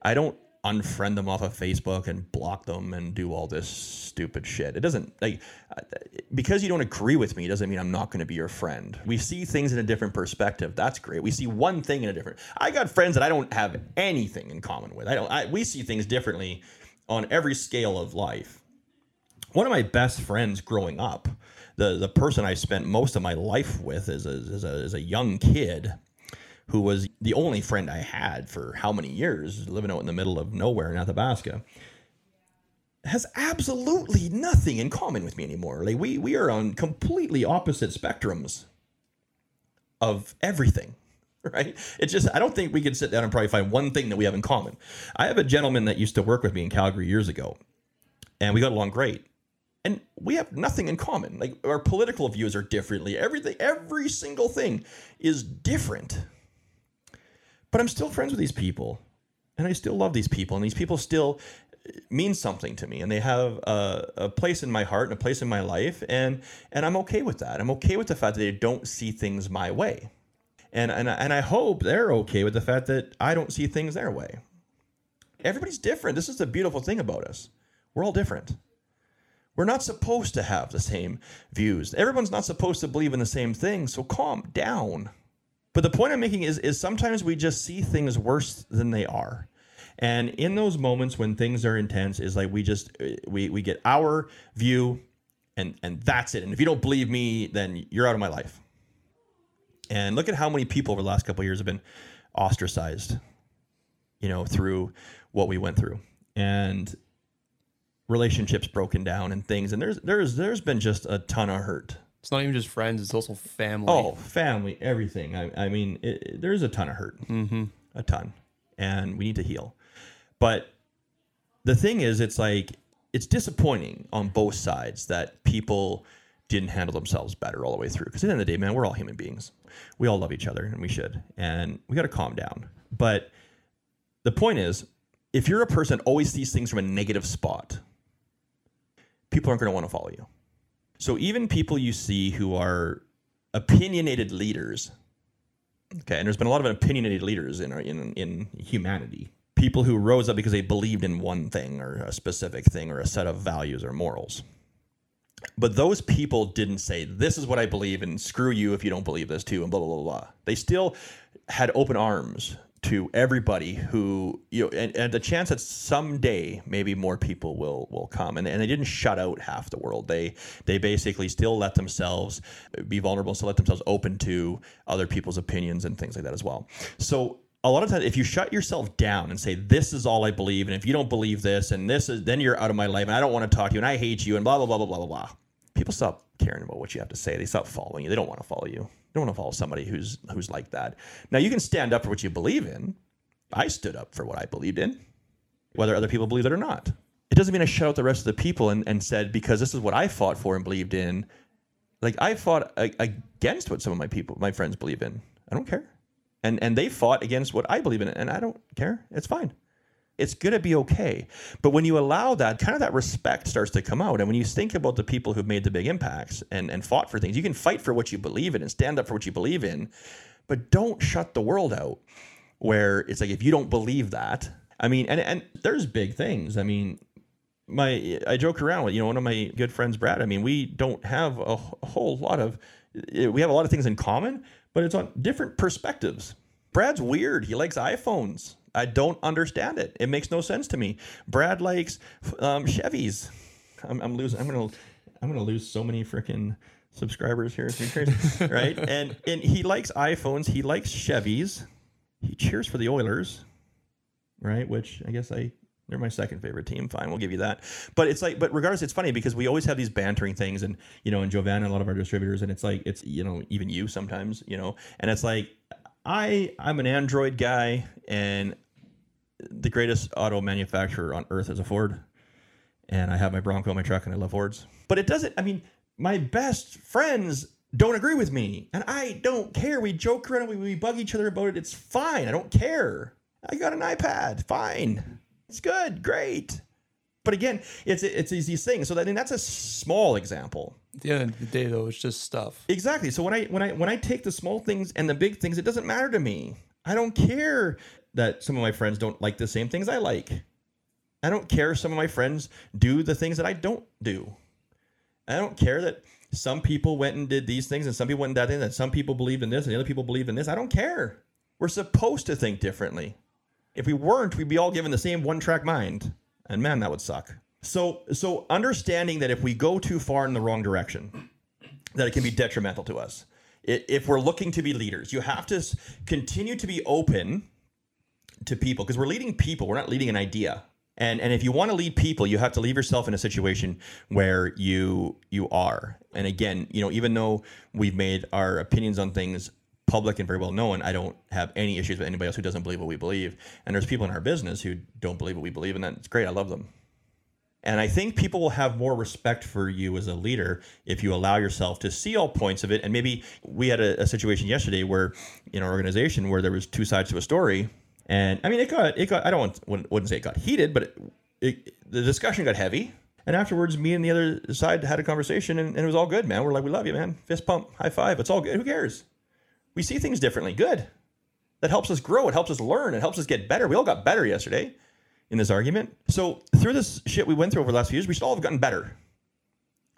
I don't unfriend them off of Facebook and block them and do all this stupid shit. It doesn't like uh, because you don't agree with me doesn't mean I'm not going to be your friend. We see things in a different perspective. That's great. We see one thing in a different. I got friends that I don't have anything in common with. I don't. I, we see things differently on every scale of life. One of my best friends growing up, the the person I spent most of my life with as a, as a, as a young kid, who was the only friend I had for how many years, living out in the middle of nowhere in Athabasca. has absolutely nothing in common with me anymore. Like we we are on completely opposite spectrums of everything. Right? It's just I don't think we could sit down and probably find one thing that we have in common. I have a gentleman that used to work with me in Calgary years ago, and we got along great. And we have nothing in common. Like our political views are differently. Everything, every single thing is different. But I'm still friends with these people, and I still love these people, and these people still mean something to me and they have a, a, place in my heart and a place in my life and and I'm okay with that. I'm okay with the fact that they don't see things my way. And and and I hope they're okay with the fact that I don't see things their way. Everybody's different. This is the beautiful thing about us. We're all different. We're not supposed to have the same views. Everyone's not supposed to believe in the same thing, so calm down. But the point I'm making is is sometimes we just see things worse than they are. And in those moments when things are intense, is like we just uh, we we get our view, and and that's it. And if you don't believe me, then you're out of my life. And look at how many people over the last couple years have been ostracized, you know, through what we went through, and relationships broken down and things. And there's there's there's been just a ton of hurt. It's not even just friends; it's also family. Oh, family, everything. I, I mean, it, it, there's a ton of hurt, mm-hmm. a ton, and we need to heal. But the thing is, it's like it's disappointing on both sides that people didn't handle themselves better all the way through. Because at the end of the day, man, we're all human beings. We all love each other, and we should. And we got to calm down. But the point is, if you're a person that always sees things from a negative spot, people aren't going to want to follow you. So even people you see who are opinionated leaders, okay, and there's been a lot of opinionated leaders in in in humanity people who rose up because they believed in one thing or a specific thing or a set of values or morals. But those people didn't say, This is what I believe, and screw you if you don't believe this too, and blah, blah, blah, blah. They still had open arms to everybody who you know and, and, the chance that someday maybe more people will will come. And, and they didn't shut out half the world. They they basically still let themselves be vulnerable still let themselves open to other people's opinions and things like that as well. So a lot of times if you shut yourself down and say this is all i believe and if you don't believe this and this is then you're out of my life and i don't want to talk to you and i hate you and blah blah blah blah blah blah blah people stop caring about what you have to say. They stop following you. They don't want to follow you they don't want to follow somebody who's who's like that. Now you can stand up for what you believe in. I stood up for what i believed in whether other people believe it or not. It doesn't mean i shut out the rest of the people and, and said because this is what i fought for and believed in. Like i fought against what some of my people my friends believe in. I don't care. And and they fought against what I believe in, and I don't care. It's fine. It's gonna be okay. But when you allow that, kind of that respect starts to come out. And when you think about the people who've made the big impacts and, and fought for things, you can fight for what you believe in and stand up for what you believe in, but don't shut the world out where it's like if you don't believe that. I mean, and and there's big things. I mean, my I joke around with you know one of my good friends, Brad. I mean, we don't have a, a whole lot of eh, we have a lot of things in common, but it's on different perspectives. Brad's weird. He likes iPhones. I don't understand it. It makes no sense to me. Brad likes um, Chevys. I'm, I'm, losing. I'm gonna. I'm gonna lose so many freaking subscribers here. Right? And and he likes iPhones. He likes Chevys. He cheers for the Oilers, right? Which I guess I they're my second favorite team. Fine, we'll give you that. But it's like, but regardless, it's funny because we always have these bantering things, and you know, and Jovan and a lot of our distributors, and it's like, it's you know, even you sometimes, you know, and it's like, I I'm an Android guy, and the greatest auto manufacturer on earth is a Ford, and I have my Bronco in my truck, and I love Fords. But it doesn't. I mean, my best friends don't agree with me, and I don't care. We joke around, we, we bug each other about it. It's fine. I don't care. I got an iPad. Fine. It's good, great. But again, it's it's these things. So that, that's a small example. At the end of the day, though, it's just stuff. Exactly. So when I when I when I take the small things and the big things, it doesn't matter to me. I don't care that some of my friends don't like the same things I like. I don't care some of my friends do the things that I don't do. I don't care that some people went and did these things and some people went and that thing, that some people believed in this and the other people believed in this. I don't care. We're supposed to think differently. If we weren't, we'd be all given the same one track mind. And man, that would suck. So, so understanding that if we go too far in the wrong direction, that it can be detrimental to us. If we're looking to be leaders, you have to continue to be open to people because we're leading people. We're not leading an idea. And and if you want to lead people, you have to leave yourself in a situation where you you are. And again, you know, even though we've made our opinions on things public and very well known, I don't have any issues with anybody else who doesn't believe what we believe. And there's people in our business who don't believe what we believe, and that's great. I love them. And I think people will have more respect for you as a leader if you allow yourself to see all points of it. And maybe we had a, a situation yesterday where in our organization where there was two sides to a story, and I mean it got it got I don't want, wouldn't, wouldn't say it got heated, but it, it, the discussion got heavy. And afterwards, me and the other side had a conversation, and, and it was all good, man. We're like, we love you, man. Fist pump, high five. It's all good. Who cares? We see things differently. Good. That helps us grow. It helps us learn. It helps us get better. We all got better yesterday in this argument. So through this shit we went through over the last few years, we should all have gotten better,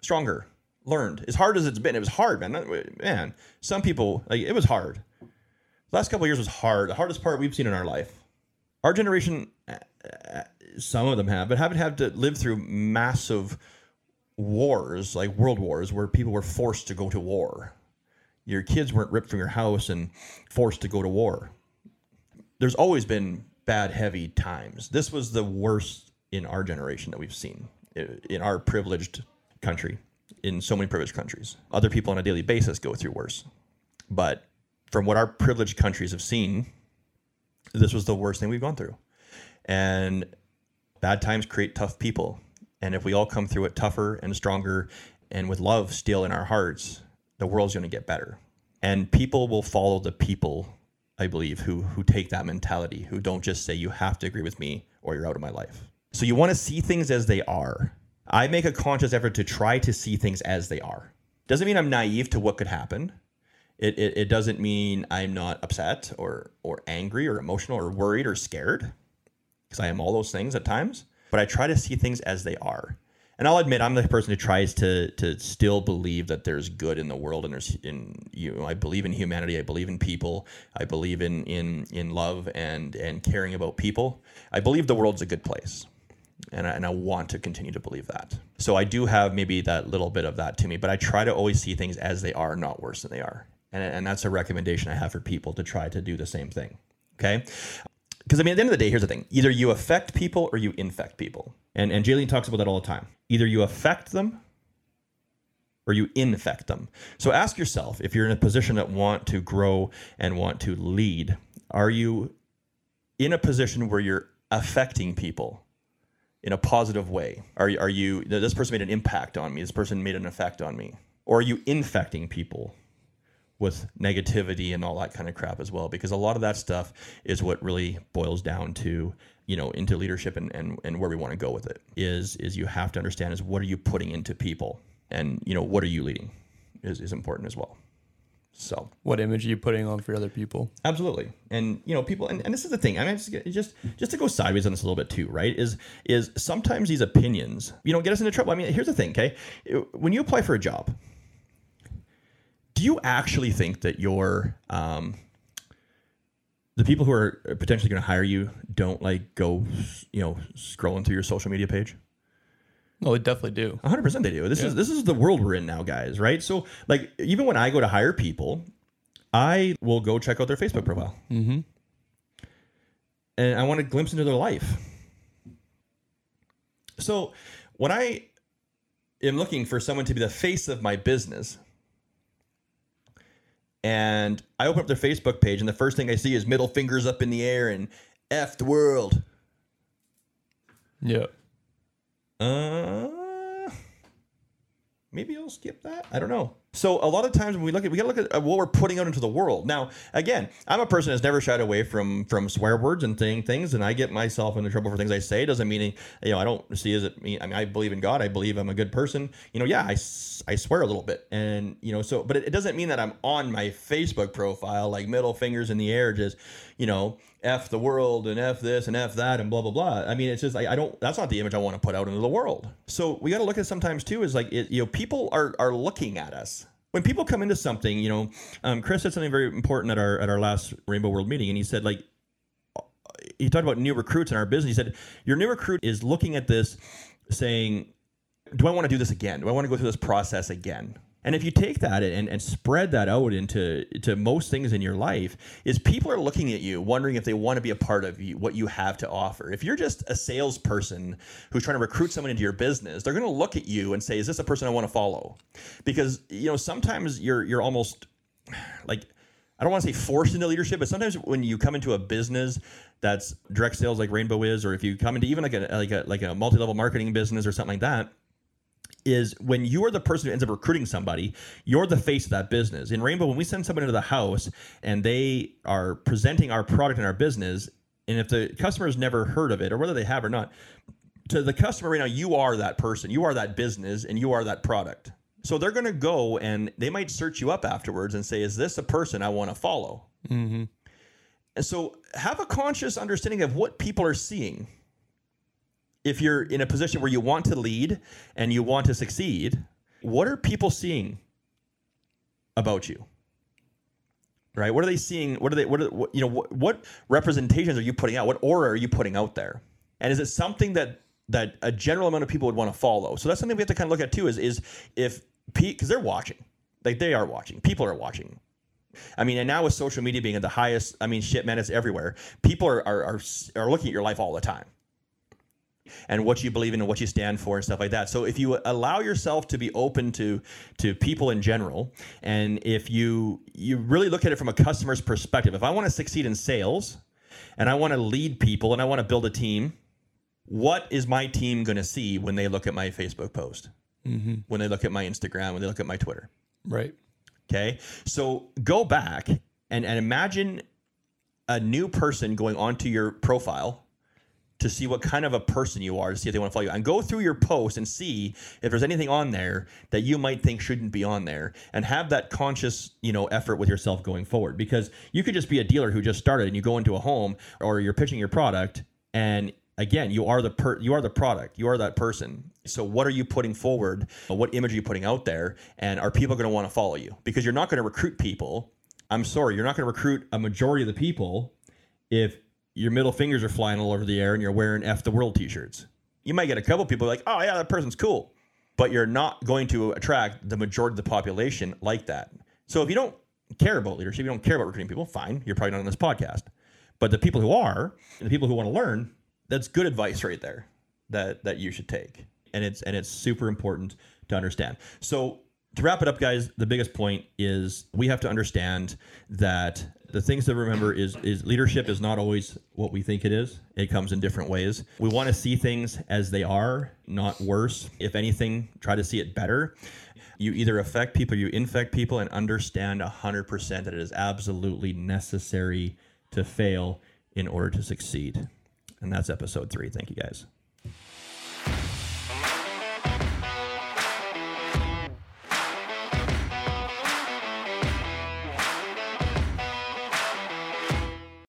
stronger, learned. As hard as it's been, it was hard, man. Man, some people like it was hard. Last couple years was hard. The hardest part we've seen in our life. Our generation, uh, uh, some of them have, but haven't had to live through massive wars, like world wars, where people were forced to go to war. Your kids weren't ripped from your house and forced to go to war. There's always been bad, heavy times. This was the worst in our generation that we've seen in our privileged country, in so many privileged countries. Other people on a daily basis go through worse. But from what our privileged countries have seen, this was the worst thing we've gone through. And bad times create tough people. And if we all come through it tougher and stronger and with love still in our hearts, the world's going to get better. And people will follow the people, I believe, who who take that mentality, who don't just say you have to agree with me or you're out of my life. So you want to see things as they are. I make a conscious effort to try to see things as they are. Doesn't mean I'm naive to what could happen. It, it, it doesn't mean I'm not upset or or angry or emotional or worried or scared because I am all those things at times. But I try to see things as they are. And I'll admit I'm the person who tries to to still believe that there's good in the world and there's in you know, I believe in humanity, I believe in people, I believe in in in love and and caring about people. I believe the world's a good place. And I, and I want to continue to believe that. So I do have maybe that little bit of that to me, but I try to always see things as they are, not worse than they are. And, and that's a recommendation I have for people to try to do the same thing. Okay. Because I mean, at the end of the day, here's the thing either you affect people or you infect people. And, and Jaylene talks about that all the time. Either you affect them or you infect them. So ask yourself if you're in a position that want to grow and want to lead, are you in a position where you're affecting people in a positive way? Are, are you, this person made an impact on me, this person made an effect on me? Or are you infecting people with negativity and all that kind of crap as well because a lot of that stuff is what really boils down to you know into leadership and, and, and where we want to go with it is is you have to understand is what are you putting into people? And you know what are you leading is, is important as well. So. What image are you putting on for other people? Absolutely. And you know people and, and this is the thing i mean just, just just to go sideways on this a little bit too right is is sometimes these opinions you know get us into trouble. I mean here's the thing okay? When you apply for a job do you actually think that your um, the people who are potentially going to hire you don't like go you know scrolling through your social media page no, they definitely do. 100% they do. This yeah. is this is the world we're in now, guys, right? So like even when I go to hire people, I will go check out their Facebook profile. Mm-hmm. And I want a glimpse into their life. So when I am looking for someone to be the face of my business, and I open up their Facebook page, and the first thing I see is middle fingers up in the air and F the world. Yeah. Uh, maybe I'll skip that. I don't know. So a lot of times when we look at, we gotta look at uh, what we're putting out into the world. Now, again, I'm a person that's never shied away from from swear words and saying things, and I get myself into trouble for things I say. Doesn't mean you know I don't see as it. mean. I mean, I believe in God. I believe I'm a good person. You know, yeah, I, I swear a little bit, and you know, so but it, it doesn't mean that I'm on my Facebook profile like middle fingers in the air, just you know, f the world and f this and f that and blah blah blah. I mean, it's just I, I don't. That's not the image I want to put out into the world. So we got to look at sometimes too. Is like it, you know, people are are looking at us when people come into something, you know, um, Chris said something very important at our at our last Rainbow World meeting, and he said like he talked about new recruits in our business. He said your new recruit is looking at this, saying, "Do I want to do this again? Do I want to go through this process again?" And if you take that and, and spread that out into to most things in your life, is people are looking at you, wondering if they want to be a part of you, what you have to offer. If you're just a salesperson who's trying to recruit someone into your business, they're going to look at you and say, "Is this a person I want to follow?" Because you know sometimes you're you're almost like I don't want to say forced into leadership, but sometimes when you come into a business that's direct sales like Rainbow is, or if you come into even like a like a like a multi level marketing business or something like that is when you are the person who ends up recruiting somebody, you're the face of that business. In Rainbow, when we send someone into the house and they are presenting our product and our business, and if the customer has never heard of it or whether they have or not, to the customer right now, you are that person, you are that business, and you are that product. So they're going to go and they might search you up afterwards and say, "Is this a person I want to follow?" Mm-hmm. And so have a conscious understanding of what people are seeing if you're in a position where you want to lead and you want to succeed, what are people seeing about you? Right? What are they seeing? What are they? What are what, you know? What, what representations are you putting out? What aura are you putting out there? And is it something that that a general amount of people would want to follow? So that's something we have to kind of look at too. Is is if because they're watching, like they are watching, people are watching. I mean, and now with social media being at the highest, I mean, shit, man, it's everywhere. People are, are, are, are looking at your life all the time and what you believe in and what you stand for and stuff like that. So if you allow yourself to be open to to people in general, and if you you really look at it from a customer's perspective, if I want to succeed in sales, and I want to lead people, and I want to build a team, what is my team going to see when they look at my Facebook post, mm-hmm. when they look at my Instagram, when they look at my Twitter? Right. Okay. So go back and, and imagine a new person going onto your profile to see what kind of a person you are to see if they want to follow you and go through your post and see if there's anything on there that you might think shouldn't be on there and have that conscious you know effort with yourself going forward because you could just be a dealer who just started and you go into a home or you're pitching your product and again you are the per you are the product you are that person. So what are you putting forward? What image are you putting out there? And are people going to want to follow you? Because you're not going to recruit people. I'm sorry you're not going to recruit a majority of the people if your middle fingers are flying all over the air and you're wearing F the world t shirts. You might get a couple people like, oh, yeah, that person's cool. But you're not going to attract the majority of the population like that. So if you don't care about leadership, you don't care about recruiting people, fine. You're probably not on this podcast. But the people who are, and the people who want to learn, that's good advice right there that that you should take. And it's and it's super important to understand. So to wrap it up, guys, the biggest point is we have to understand that the things to remember is is leadership is not always what we think it is. It comes in different ways. We want to see things as they are, not worse. If anything, try to see it better. You either affect people, you infect people, and understand 100% that it is absolutely necessary to fail in order to succeed. And that's episode three. Thank you guys.